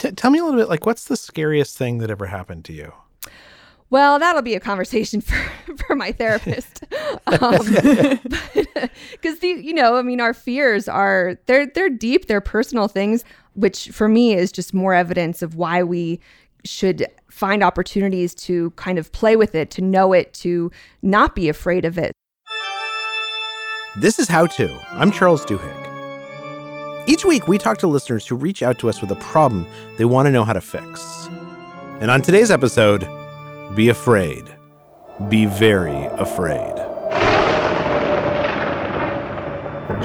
T- tell me a little bit like what's the scariest thing that ever happened to you? Well, that'll be a conversation for, for my therapist. Um, because the you know, I mean, our fears are they're they're deep, they're personal things, which for me is just more evidence of why we should find opportunities to kind of play with it, to know it, to not be afraid of it. This is How To. I'm Charles Duhigg. Each week, we talk to listeners who reach out to us with a problem they want to know how to fix. And on today's episode, be afraid. Be very afraid.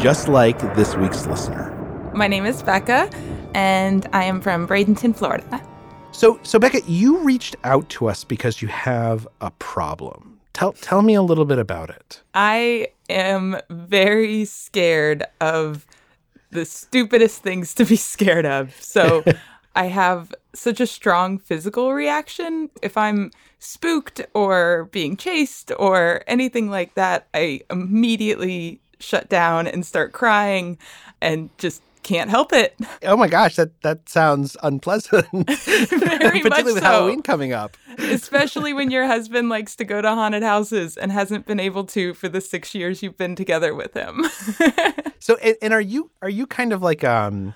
Just like this week's listener. My name is Becca, and I am from Bradenton, Florida. So, so Becca, you reached out to us because you have a problem. Tell tell me a little bit about it. I am very scared of the stupidest things to be scared of. So I have such a strong physical reaction. If I'm spooked or being chased or anything like that, I immediately shut down and start crying and just can't help it. Oh my gosh, that that sounds unpleasant. Very Particularly much with so. Halloween coming up. Especially when your husband likes to go to haunted houses and hasn't been able to for the six years you've been together with him. So, and, and are you are you kind of like um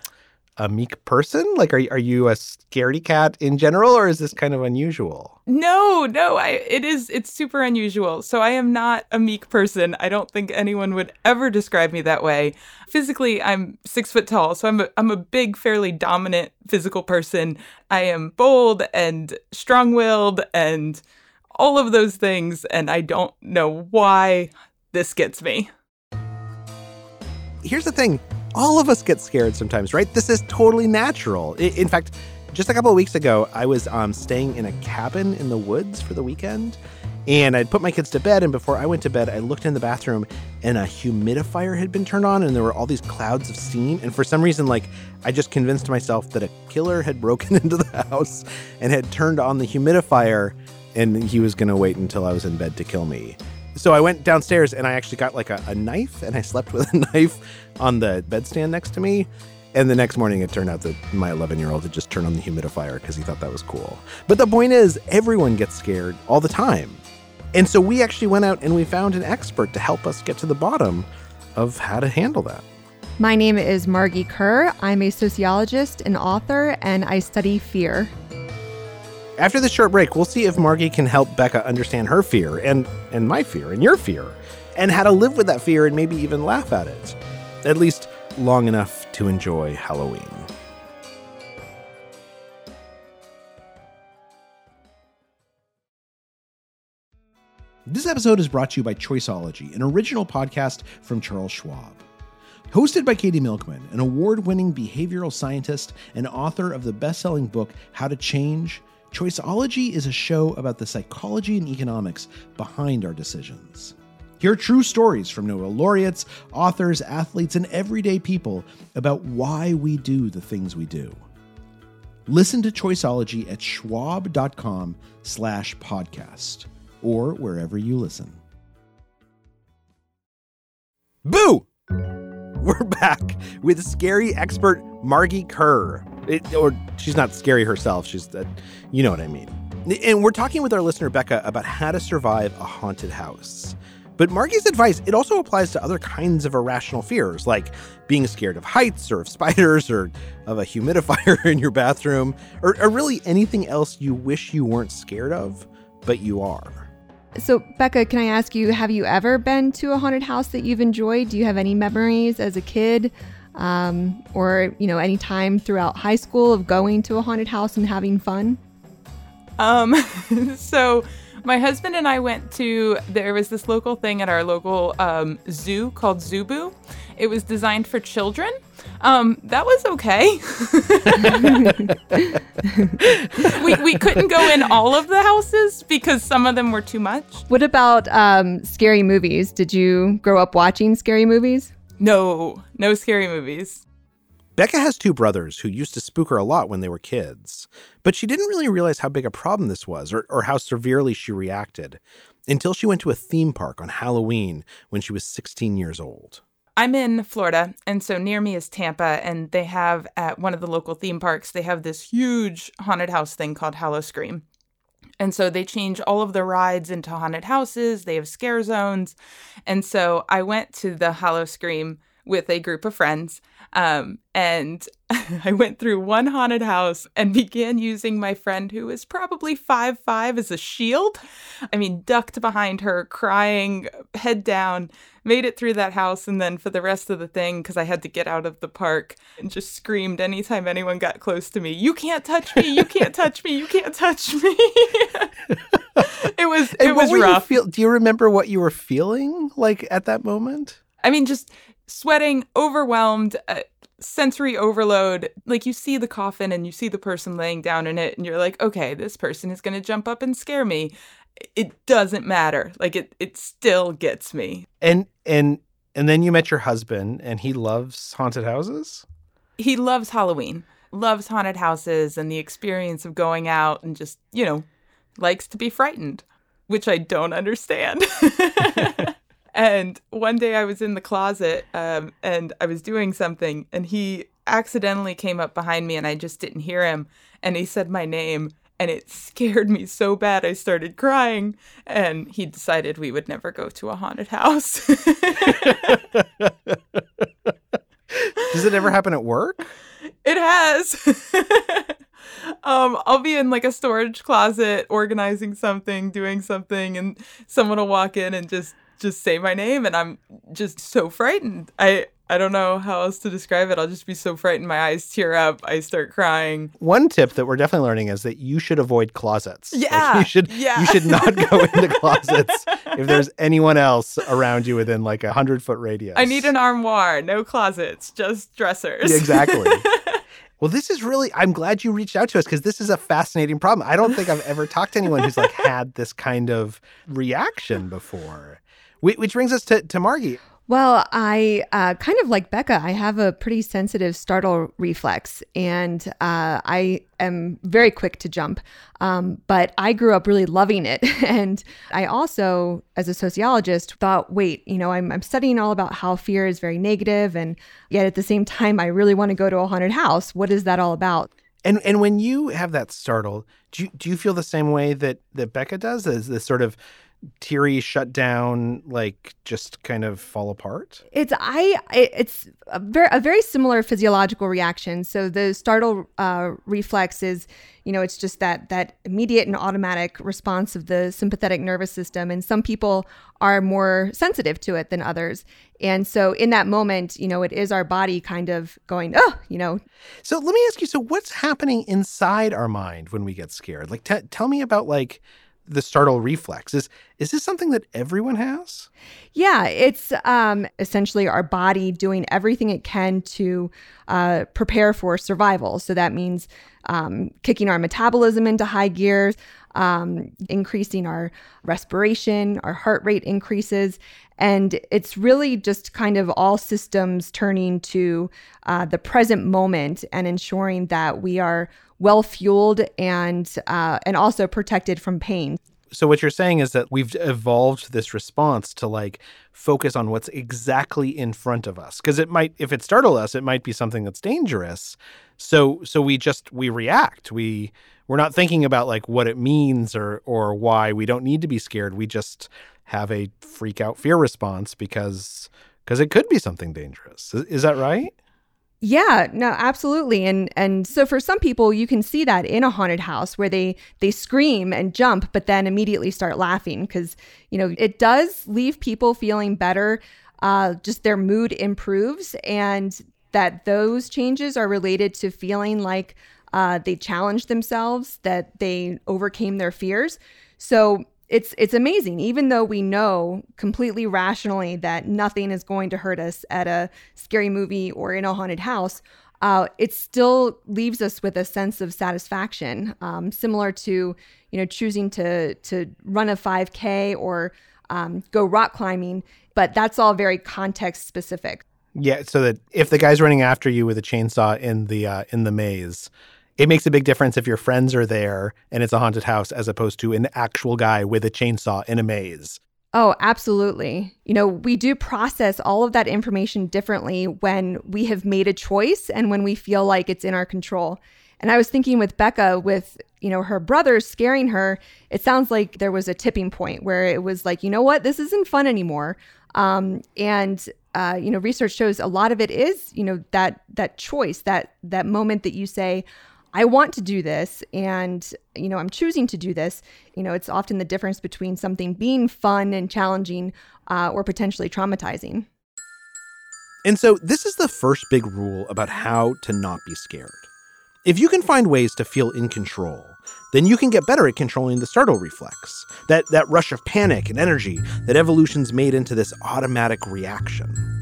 a meek person? Like, are are you a scaredy cat in general, or is this kind of unusual? no, no, I it is it's super unusual. So I am not a meek person. I don't think anyone would ever describe me that way. Physically, I'm six foot tall, so I'm a, I'm a big, fairly dominant physical person. I am bold and strong willed and all of those things, and I don't know why this gets me. Here's the thing: all of us get scared sometimes, right? This is totally natural. In fact, just a couple of weeks ago, I was um, staying in a cabin in the woods for the weekend, and I'd put my kids to bed. And before I went to bed, I looked in the bathroom, and a humidifier had been turned on, and there were all these clouds of steam. And for some reason, like I just convinced myself that a killer had broken into the house and had turned on the humidifier, and he was going to wait until I was in bed to kill me. So I went downstairs and I actually got like a, a knife and I slept with a knife on the bedstand next to me. And the next morning, it turned out that my 11 year old had just turned on the humidifier because he thought that was cool. But the point is, everyone gets scared all the time. And so we actually went out and we found an expert to help us get to the bottom of how to handle that. My name is Margee Kerr. I'm a sociologist and author, and I study fear. After this short break, we'll see if Margee can help Becca understand her fear and, and my fear and your fear, and how to live with that fear and maybe even laugh at it. At least long enough to enjoy Halloween. This episode is brought to you by Choiceology, an original podcast from Charles Schwab. Hosted by Katie Milkman, an award winning behavioral scientist and author of the best selling book, How to Change, Choiceology is a show about the psychology and economics behind our decisions. Hear true stories from Nobel laureates, authors, athletes, and everyday people about why we do the things we do. Listen to Choiceology at schwab.com slash podcast or wherever you listen. Boo! We're back with scary expert Margee Kerr. It, or she's not scary herself. She's that, you know what I mean. And we're talking with our listener Becca about how to survive a haunted house. But Margee's advice, it also applies to other kinds of irrational fears, like being scared of heights or of spiders or of a humidifier in your bathroom, or, or really anything else you wish you weren't scared of, but you are. So, Becca, can I ask you, have you ever been to a haunted house that you've enjoyed? Do you have any memories as a kid? Um, or, you know, any time throughout high school of going to a haunted house and having fun? Um, so my husband and I went to there was this local thing at our local um, zoo called Zubu. It was designed for children. Um, that was okay. we, we couldn't go in all of the houses because some of them were too much. What about um, scary movies? Did you grow up watching scary movies? No, no scary movies. Becca has two brothers who used to spook her a lot when they were kids, but she didn't really realize how big a problem this was or, or how severely she reacted until she went to a theme park on Halloween when she was 16 years old. I'm in Florida, and so near me is Tampa, and they have at one of the local theme parks, they have this huge haunted house thing called Howl-O-Scream. And so they change all of the rides into haunted houses, they have scare zones. And so I went to the Howl-O-Scream with a group of friends. Um, and I went through one haunted house and began using my friend, who is probably five five, as a shield. I mean, ducked behind her, crying, head down, made it through that house. And then for the rest of the thing, because I had to get out of the park, and just screamed anytime anyone got close to me, You can't touch me! You can't touch me! You can't touch me! it was, it was rough. Feel, do you remember what you were feeling like at that moment? I mean, just sweating, overwhelmed, uh, sensory overload. Like you see the coffin and you see the person laying down in it, and you're like, okay, this person is going to jump up and scare me. It doesn't matter. Like it, it still gets me. And and and then you met your husband, and he loves haunted houses. He loves Halloween, loves haunted houses, and the experience of going out and just you know likes to be frightened, which I don't understand. And one day I was in the closet um, and I was doing something, and he accidentally came up behind me, and I just didn't hear him. And he said my name, and it scared me so bad I started crying. And he decided we would never go to a haunted house. Does it ever happen at work? It has. um, I'll be in like a storage closet organizing something, doing something, and someone will walk in and just just say my name and I'm just so frightened. I I don't know how else to describe it. I'll just be so frightened my eyes tear up, I start crying. One tip that we're definitely learning is that you should avoid closets. Yeah. Like you should yeah. you should not go into closets if there's anyone else around you within like a hundred foot radius. I need an armoire, no closets, just dressers. Exactly. Well, this is really, I'm glad you reached out to us because this is a fascinating problem. I don't think I've ever talked to anyone who's like had this kind of reaction before. Which brings us to, to Margee. Well, I uh, kind of like Becca, I have a pretty sensitive startle reflex, and uh, I am very quick to jump. Um, but I grew up really loving it. and I also, as a sociologist, thought, wait, you know, I'm, I'm studying all about how fear is very negative, and yet at the same time, I really want to go to a haunted house. What is that all about? And and when you have that startle, do you, do you feel the same way that that Becca does? Is this sort of teary shut down like just kind of fall apart? It's i it's a very, a very similar physiological reaction. So the startle uh, reflex is you know it's just that that immediate and automatic response of the sympathetic nervous system. And some people are more sensitive to it than others. And so in that moment you know it is our body kind of going oh you know? So let me ask you so what's happening inside our mind when we get scared? Like t- tell me about like the startle reflex. Is is this something that everyone has? Yeah, it's um, essentially our body doing everything it can to uh, prepare for survival. So that means um, kicking our metabolism into high gear, um, increasing our respiration, our heart rate increases. And it's really just kind of all systems turning to uh, the present moment and ensuring that we are well fueled and uh, and also protected from pain. So what you're saying is that we've evolved this response to like focus on what's exactly in front of us because it might if it startled us it might be something that's dangerous. So so we just we react. We we're not thinking about like what it means or or why we don't need to be scared. We just have a freak out fear response because because it could be something dangerous. Is, is that right? Yeah, no, absolutely. And and so for some people you can see that in a haunted house where they they scream and jump but then immediately start laughing cuz you know, it does leave people feeling better. Uh just their mood improves and that those changes are related to feeling like uh, they challenged themselves, that they overcame their fears. So it's it's amazing even though we know completely rationally that nothing is going to hurt us at a scary movie or in a haunted house uh, it still leaves us with a sense of satisfaction um, similar to you know choosing to to run a 5k or um, go rock climbing but that's all very context specific. Yeah so that if the guy's running after you with a chainsaw in the uh, in the maze it makes a big difference if your friends are there and it's a haunted house as opposed to an actual guy with a chainsaw in a maze. Oh, absolutely. You know, we do process all of that information differently when we have made a choice and when we feel like it's in our control. And I was thinking with Becca, with you know her brother scaring her, it sounds like there was a tipping point where it was like, you know what, this isn't fun anymore. Um, and uh, you know, research shows a lot of it is you know that that choice, that that moment that you say, I want to do this, and you know, I'm choosing to do this. You know, it's often the difference between something being fun and challenging, uh, or potentially traumatizing. And so, this is the first big rule about how to not be scared. If you can find ways to feel in control, then you can get better at controlling the startle reflex, that, that rush of panic and energy that evolution's made into this automatic reaction.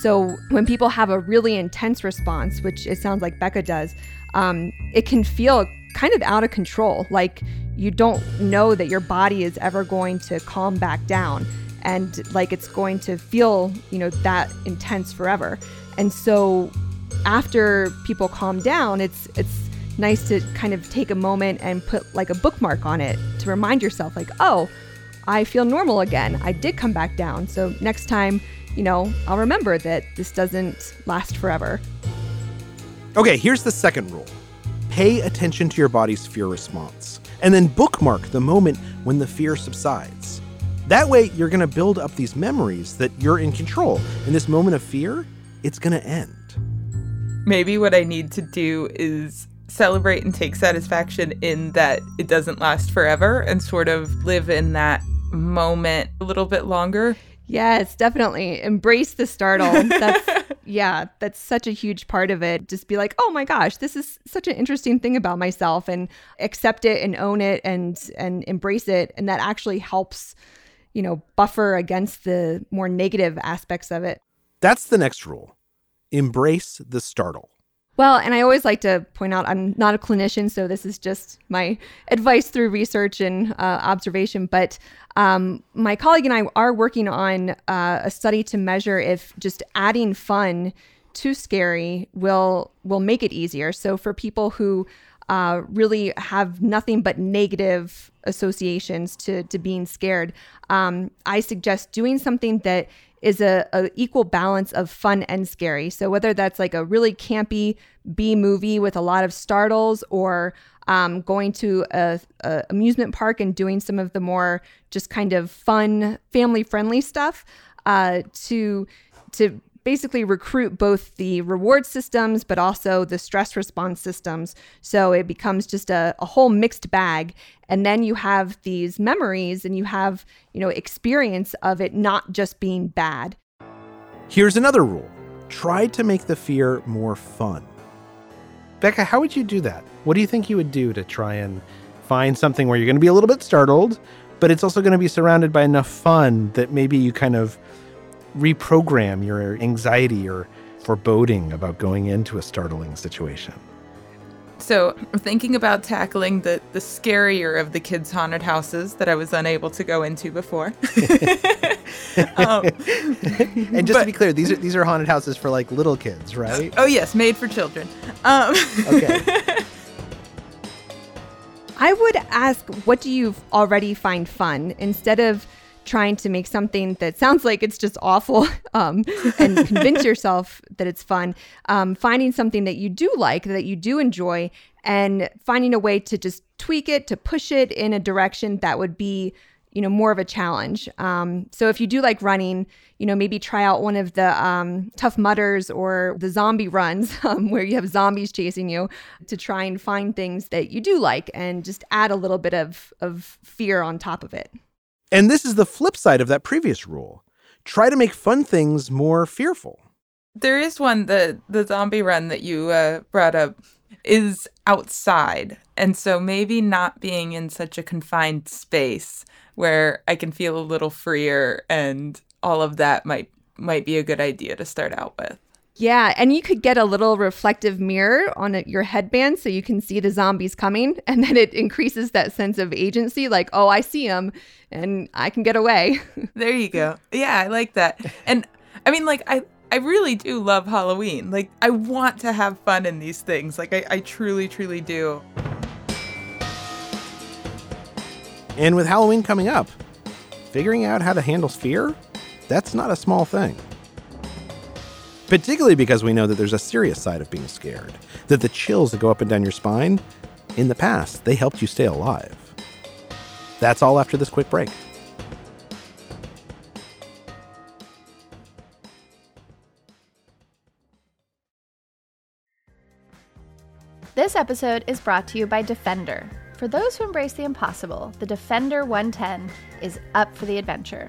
So, when people have a really intense response, which it sounds like Becca does, um, it can feel kind of out of control. Like you don't know that your body is ever going to calm back down and like it's going to feel, you know, that intense forever. And so after people calm down, it's it's nice to kind of take a moment and put like a bookmark on it to remind yourself like, "Oh, I feel normal again. I did come back down." So next time, you know, I'll remember that this doesn't last forever. Okay, here's the second rule. Pay attention to your body's fear response and then bookmark the moment when the fear subsides. That way, you're going to build up these memories that you're in control. In this moment of fear, it's going to end. Maybe what I need to do is celebrate and take satisfaction in that it doesn't last forever and sort of live in that moment a little bit longer. Yes, definitely. Embrace the startle. That's yeah, that's such a huge part of it. Just be like, "Oh my gosh, this is such an interesting thing about myself," and accept it and own it and and embrace it, and that actually helps, you know, buffer against the more negative aspects of it. That's the next rule. Embrace the startle. Well, and I always like to point out I'm not a clinician, so this is just my advice through research and uh, observation. But um, my colleague and I are working on uh, a study to measure if just adding fun to scary will will make it easier. So for people who uh, really have nothing but negative associations to to being scared, um, I suggest doing something that is a, a, equal balance of fun and scary. So whether that's like a really campy B movie with a lot of startles, or um, going to a, a, amusement park and doing some of the more just kind of fun, family friendly stuff, uh, to to basically recruit both the reward systems but also the stress response systems. So it becomes just a, a, whole mixed bag. And then you have these memories and you have, you know, experience of it not just being bad. Here's another rule try to make the fear more fun. Becca, how would you do that? What do you think you would do to try and find something where you're going to be a little bit startled, but it's also going to be surrounded by enough fun that maybe you kind of reprogram your anxiety or foreboding about going into a startling situation. So, I'm thinking about tackling the, the scarier of the kids' haunted houses that I was unable to go into before. um, and just but, to be clear, these are these are haunted houses for like little kids, right? Oh yes, made for children. Um, okay. I would ask, what do you already find fun instead of trying to make something that sounds like it's just awful um, and convince yourself that it's fun, um, finding something that you do like, that you do enjoy, and finding a way to just tweak it, to push it in a direction that would be you know more of a challenge. Um, so if you do like running you know maybe try out one of the um, Tough Mudders or the zombie runs um, where you have zombies chasing you to try and find things that you do like and just add a little bit of of fear on top of it and this is the flip side of that previous rule. Try to make fun things more fearful. There is one the the zombie run that you uh, brought up is outside, and so maybe not being in such a confined space where I can feel a little freer, and all of that might might be a good idea to start out with. Yeah, and you could get a little reflective mirror on a, your headband so you can see the zombies coming, and then it increases that sense of agency like, oh, I see them and I can get away. there you go. Yeah, I like that. And I mean, like, I. I really do love Halloween. Like, I want to have fun in these things. Like, I, I truly, truly do. And with Halloween coming up, figuring out how to handle fear, that's not a small thing. Particularly because we know that there's a serious side of being scared, that the chills that go up and down your spine, in the past, they helped you stay alive. That's all after this quick break. This episode is brought to you by Defender. For those who embrace the impossible, the Defender 110 is up for the adventure.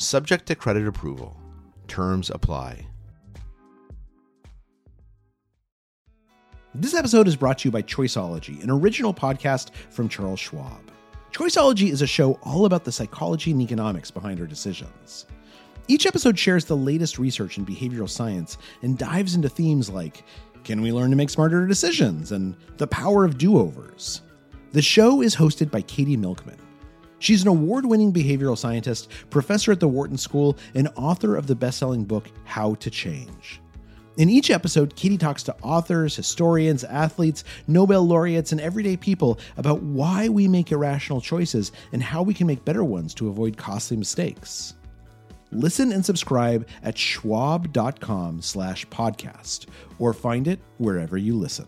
Subject to credit approval. Terms apply. This episode is brought to you by Choiceology, an original podcast from Charles Schwab. Choiceology is a show all about the psychology and economics behind our decisions. Each episode shares the latest research in behavioral science and dives into themes like can we learn to make smarter decisions and the power of do overs. The show is hosted by Katie Milkman. She's an award winning behavioral scientist, professor at the Wharton School, and author of the best selling book, How to Change. In each episode, Katie talks to authors, historians, athletes, Nobel laureates, and everyday people about why we make irrational choices and how we can make better ones to avoid costly mistakes. Listen and subscribe at schwab.com slash podcast or find it wherever you listen.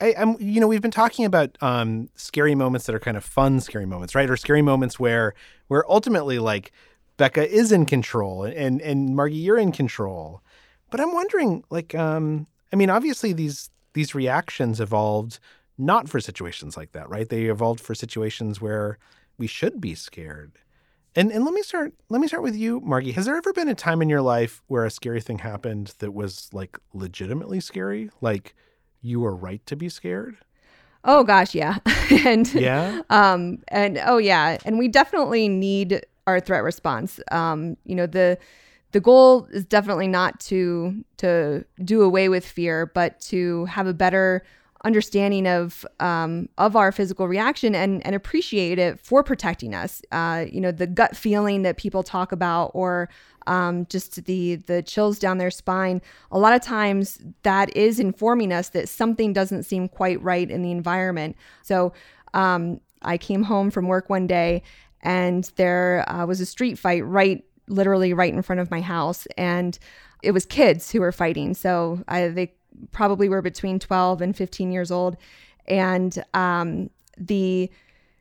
I, am you know, we've been talking about um, scary moments that are kind of fun, scary moments, right? Or scary moments where, where ultimately, like Becca is in control, and and Margee, you're in control. But I'm wondering, like, um, I mean, obviously these these reactions evolved not for situations like that, right? They evolved for situations where we should be scared. And and let me start let me start with you, Margie. Has there ever been a time in your life where a scary thing happened that was like legitimately scary? Like you were right to be scared? Oh gosh, yeah. and yeah. Um and oh yeah, and we definitely need our threat response. Um, you know, the the goal is definitely not to to do away with fear, but to have a better understanding of um, of our physical reaction and and appreciate it for protecting us. Uh, you know, the gut feeling that people talk about, or um, just the the chills down their spine. A lot of times, that is informing us that something doesn't seem quite right in the environment. So. Um, I came home from work one day and there uh, was a street fight right literally right in front of my house and it was kids who were fighting so I, they probably were between 12 and 15 years old. And um, the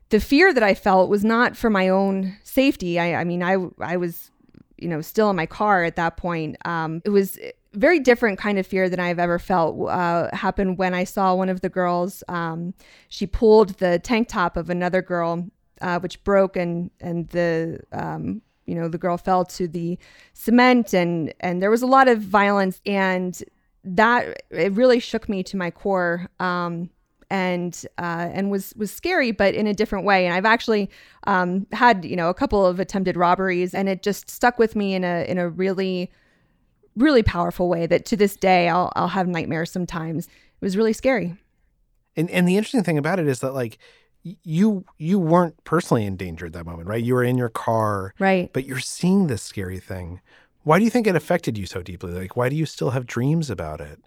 the fear that i felt was not for my own safety. I, I mean i i was you know still in my car at that point. Um, it was very different kind of fear than I've ever felt uh, happened when I saw one of the girls. Um, she pulled the tank top of another girl uh, which broke and and the um, you know the girl fell to the cement and and there was a lot of violence. And that it really shook me to my core um, and uh, and was was scary but in a different way and I've actually um, had you know a couple of attempted robberies and it just stuck with me in a in a really really powerful way that to this day I'll I'll have nightmares sometimes it was really scary and and the interesting thing about it is that like you you weren't personally in danger at that moment, right? You were in your car, Right. but you're seeing this scary thing. Why do you think it affected you so deeply? Like, why do you still have dreams about it?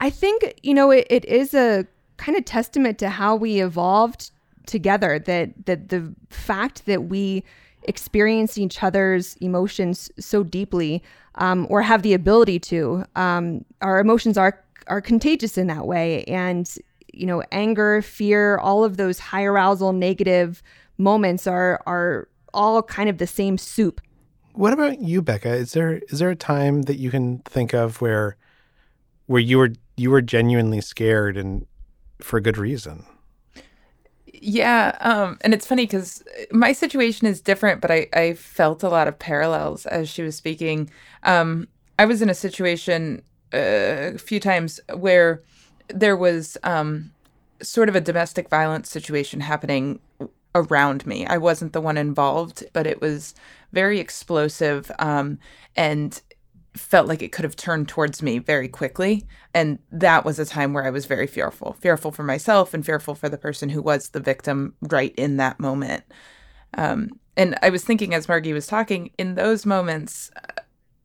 I think, you know, it, it is a kind of testament to how we evolved together that that the fact that we experience each other's emotions so deeply um, or have the ability to um, our emotions are are contagious in that way and you know anger fear all of those high arousal negative moments are are all kind of the same soup What about you, Becca? Is there is there a time that you can think of where where you were you were genuinely scared and for good reason? Yeah, um, and it's funny because my situation is different, but I, I felt a lot of parallels as she was speaking. Um, I was in a situation uh, a few times where there was um, sort of a domestic violence situation happening around me. I wasn't the one involved, but it was very explosive um, and felt like it could have turned towards me very quickly. And that was a time where I was very fearful, fearful for myself and fearful for the person who was the victim right in that moment. Um, and I was thinking as Margee was talking, in those moments, uh,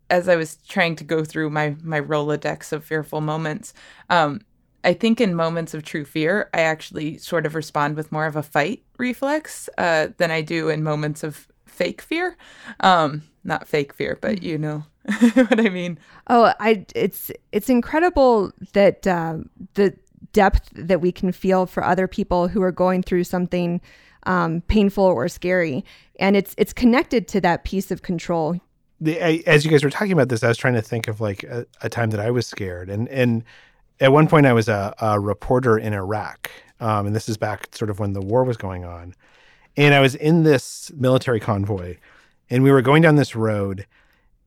as I was trying to go through my my Rolodex of fearful moments, um, I think in moments of true fear, I actually sort of respond with more of a fight reflex uh, than I do in moments of fake fear. Um, not fake fear, but you know what I mean. Oh, I it's it's incredible that uh, the depth that we can feel for other people who are going through something um, painful or scary, and it's it's connected to that piece of control. The, I, as you guys were talking about this, I was trying to think of like a, a time that I was scared, and and at one point I was a, a reporter in Iraq, um, and this is back sort of when the war was going on, and I was in this military convoy, and we were going down this road,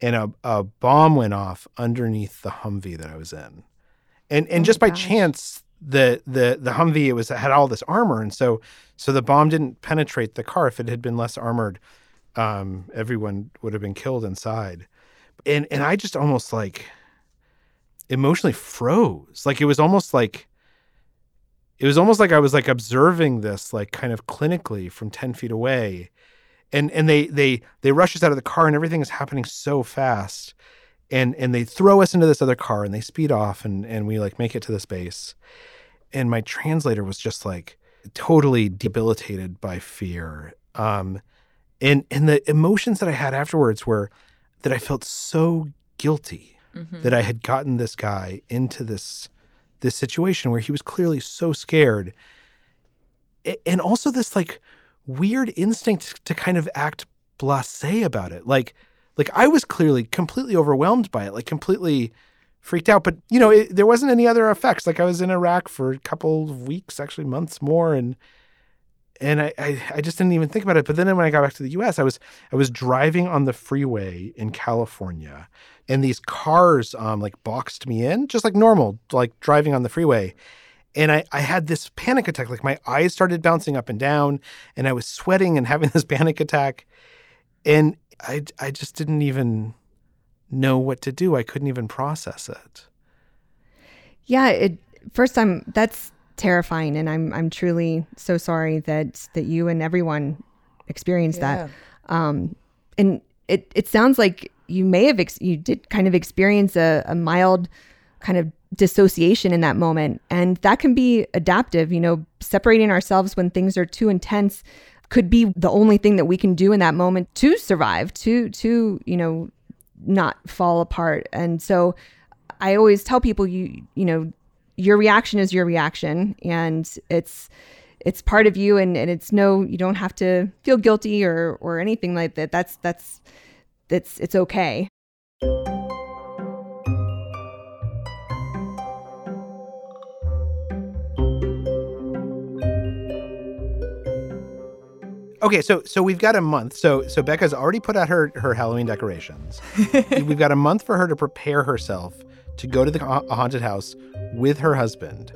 and a, a bomb went off underneath the Humvee that I was in, and and Oh just by gosh. chance the the the Humvee it was had all this armor, and so so the bomb didn't penetrate the car. If it had been less armored, um, everyone would have been killed inside, and and I just almost like emotionally froze. Like it was almost like it was almost like I was like observing this like kind of clinically from ten feet away, and and they they they rush us out of the car and everything is happening so fast, and and they throw us into this other car and they speed off and and we like make it to this base, and my translator was just like totally debilitated by fear, um, and and the emotions that I had afterwards were that I felt so guilty Mhm. that I had gotten this guy into this this situation where he was clearly so scared. And also this like weird instinct to kind of act blasé about it. Like like I was clearly completely overwhelmed by it like completely freaked out. But you know it, there wasn't any other effects. Like I was in Iraq for a couple of weeks actually months more and and I, I I just didn't even think about it. But then when I got back to the US I was I was driving on the freeway in California and these cars um like boxed me in just like normal like driving on the freeway. And I, I had this panic attack like my eyes started bouncing up and down and i was sweating and having this panic attack. And i, I just didn't even know what to do. I couldn't even process it. Yeah, it first I'm that's terrifying, and I'm I'm truly so sorry that that you and everyone experienced that. Um, and it it sounds like you may have ex- you did kind of experience a, a mild kind of dissociation in that moment, and that can be adaptive. You know, separating ourselves when things are too intense could be the only thing that we can do in that moment to survive, to to you know not fall apart. And so I always tell people you you know your reaction is your reaction and it's it's part of you and, and it's no you don't have to feel guilty or or anything like that. That's that's that's it's okay. okay so so we've got a month so so becca's already put out her her halloween decorations. We've got a month for her to prepare herself to go to the ha- haunted house with her husband.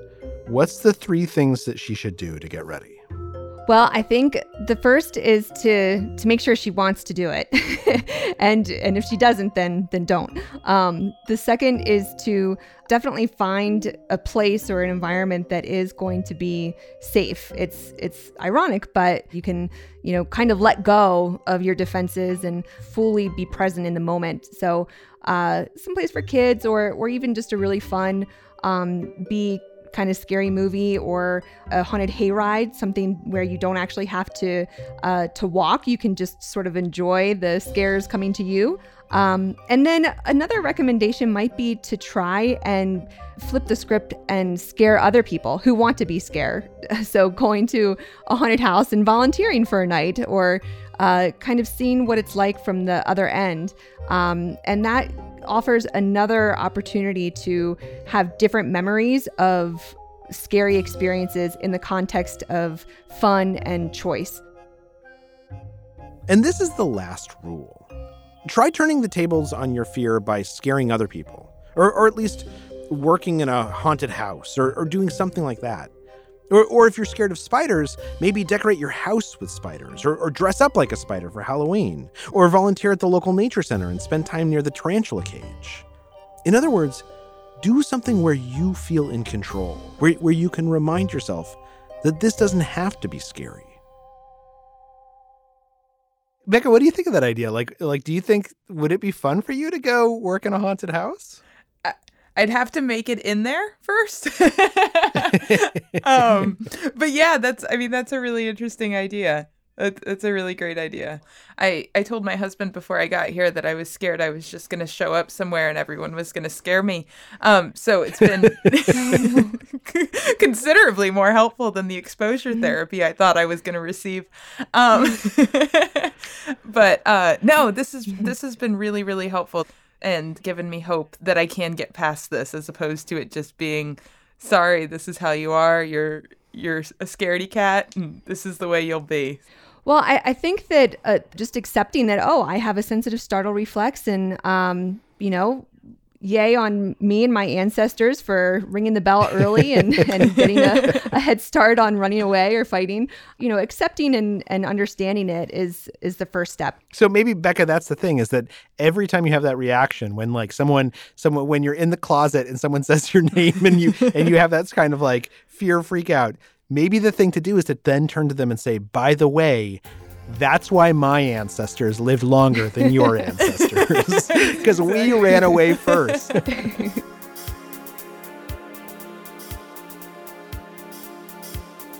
What's the three things that she should do to get ready Well, I think the first is to to make sure she wants to do it, and and if she doesn't, then then don't. Um, the second is to definitely find a place or an environment that is going to B safe. It's it's ironic, but you can you know kind of let go of your defenses and fully be present in the moment. So, uh, someplace for kids, or or even just a really fun um, be kind of scary movie or a haunted hayride, something where you don't actually have to uh, to walk. You can just sort of enjoy the scares coming to you. Um, and then another recommendation might be to try and flip the script and scare other people who want to be scared. So going to a haunted house and volunteering for a night, or uh, kind of seeing what it's like from the other end. Um, and that offers another opportunity to have different memories of scary experiences in the context of fun and choice. And this is the last rule. Try turning the tables on your fear by scaring other people, or, or at least working in a haunted house, or, or doing something like that. Or, or if you're scared of spiders, maybe decorate your house with spiders, or, or dress up like a spider for Halloween, or volunteer at the local nature center and spend time near the tarantula cage. In other words, do something where you feel in control, where, where you can remind yourself that this doesn't have to be scary. Becca, what do you think of that idea? Like, like, do you think would it be fun for you to go work in a haunted house? I'd have to make it in there first. um, but yeah, that's I mean that's a really interesting idea. That's a really great idea. I, I told my husband before I got here that I was scared I was just going to show up somewhere and everyone was going to scare me. Um, so it's been considerably more helpful than the exposure mm-hmm. therapy I thought I was going to receive. Um, but uh, no, this is this has been really really helpful and given me hope that I can get past this as opposed to it just being sorry, this is how you are. You're you're a scaredy cat and this is the way you'll be. Well, I, I think that uh, just accepting that, oh, I have a sensitive startle reflex and, um, you know, yay on me and my ancestors for ringing the bell early and, and getting a, a, head start on running away or fighting. You know, accepting and, and understanding it is is the first step. So maybe Becca, that's the thing is that every time you have that reaction when like someone someone when you're in the closet and someone says your name and you and you have that kind of like fear freak out, maybe the thing to do is to then turn to them and say, by the way, that's why my ancestors lived longer than your ancestors, because we ran away first.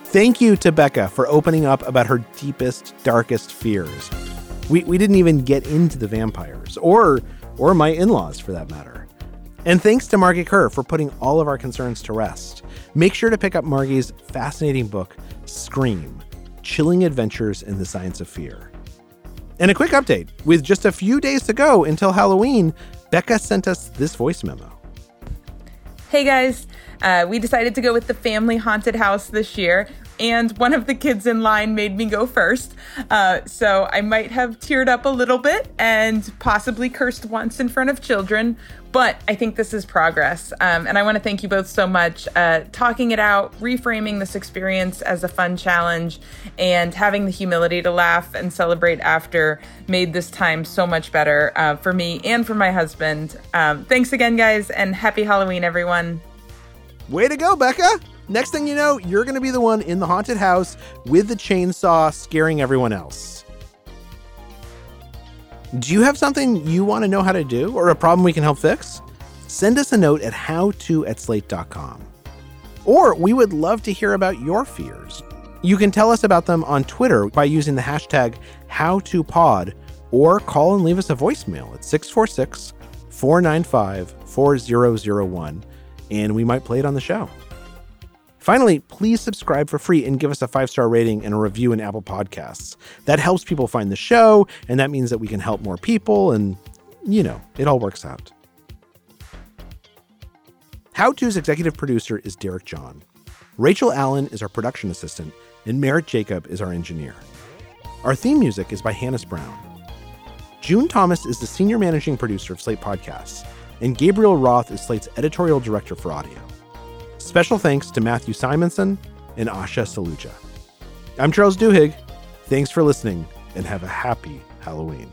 Thank you to Becca for opening up about her deepest, darkest fears. We, we didn't even get into the vampires, or or my in-laws for that matter. And thanks to Margee Kerr for putting all of our concerns to rest. Make sure to pick up Margee's fascinating book, Scream chilling adventures in the science of fear. And a quick update with just a few days to go until Halloween, Becca sent us this voice memo. Hey guys, uh, we decided to go with the family haunted house this year and one of the kids in line made me go first. Uh, so I might have teared up a little bit and possibly cursed once in front of children, but I think this is progress. Um, and I want to thank you both so much. Uh, talking it out, reframing this experience as a fun challenge, and having the humility to laugh and celebrate after made this time so much better uh, for me and for my husband. Um, thanks again, guys, and happy Halloween, everyone. Way to go, Becca! Next thing you know, you're going to be the one in the haunted house with the chainsaw scaring everyone else. Do you have something you want to know how to do or a problem we can help fix? Send us a note at howto at slate.com. Or we would love to hear about your fears. You can tell us about them on Twitter by using the hashtag HowToPod or call and leave us a voicemail at 646 495 4001 and we might play it on the show. Finally, please subscribe for free and give us a five star rating and a review in Apple Podcasts. That helps people find the show, and that means that we can help more people, and you know, it all works out. How To's executive producer is Derek John. Rachel Allen is our production assistant, and Merritt Jacob is our engineer. Our theme music is by Hannis Brown. June Thomas is the senior managing producer of Slate Podcasts, and Gabriel Roth is Slate's editorial director for audio. Special thanks to Matthew Simonson and Asha Saluja. I'm Charles Duhigg. Thanks for listening and have a happy Halloween.